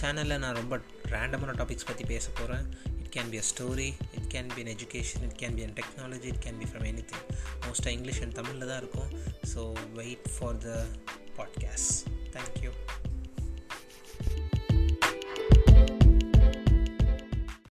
சேனலில் நான் ரொம்ப ரேண்டமான டாபிக்ஸ் பற்றி பேச போகிறேன் it can be a story it can be an education it can be an technology it can be from anything மோஸ்ட்டாக இங்கிலீஷ் அண்ட் தமிழில் தான் இருக்கும். So wait for the podcast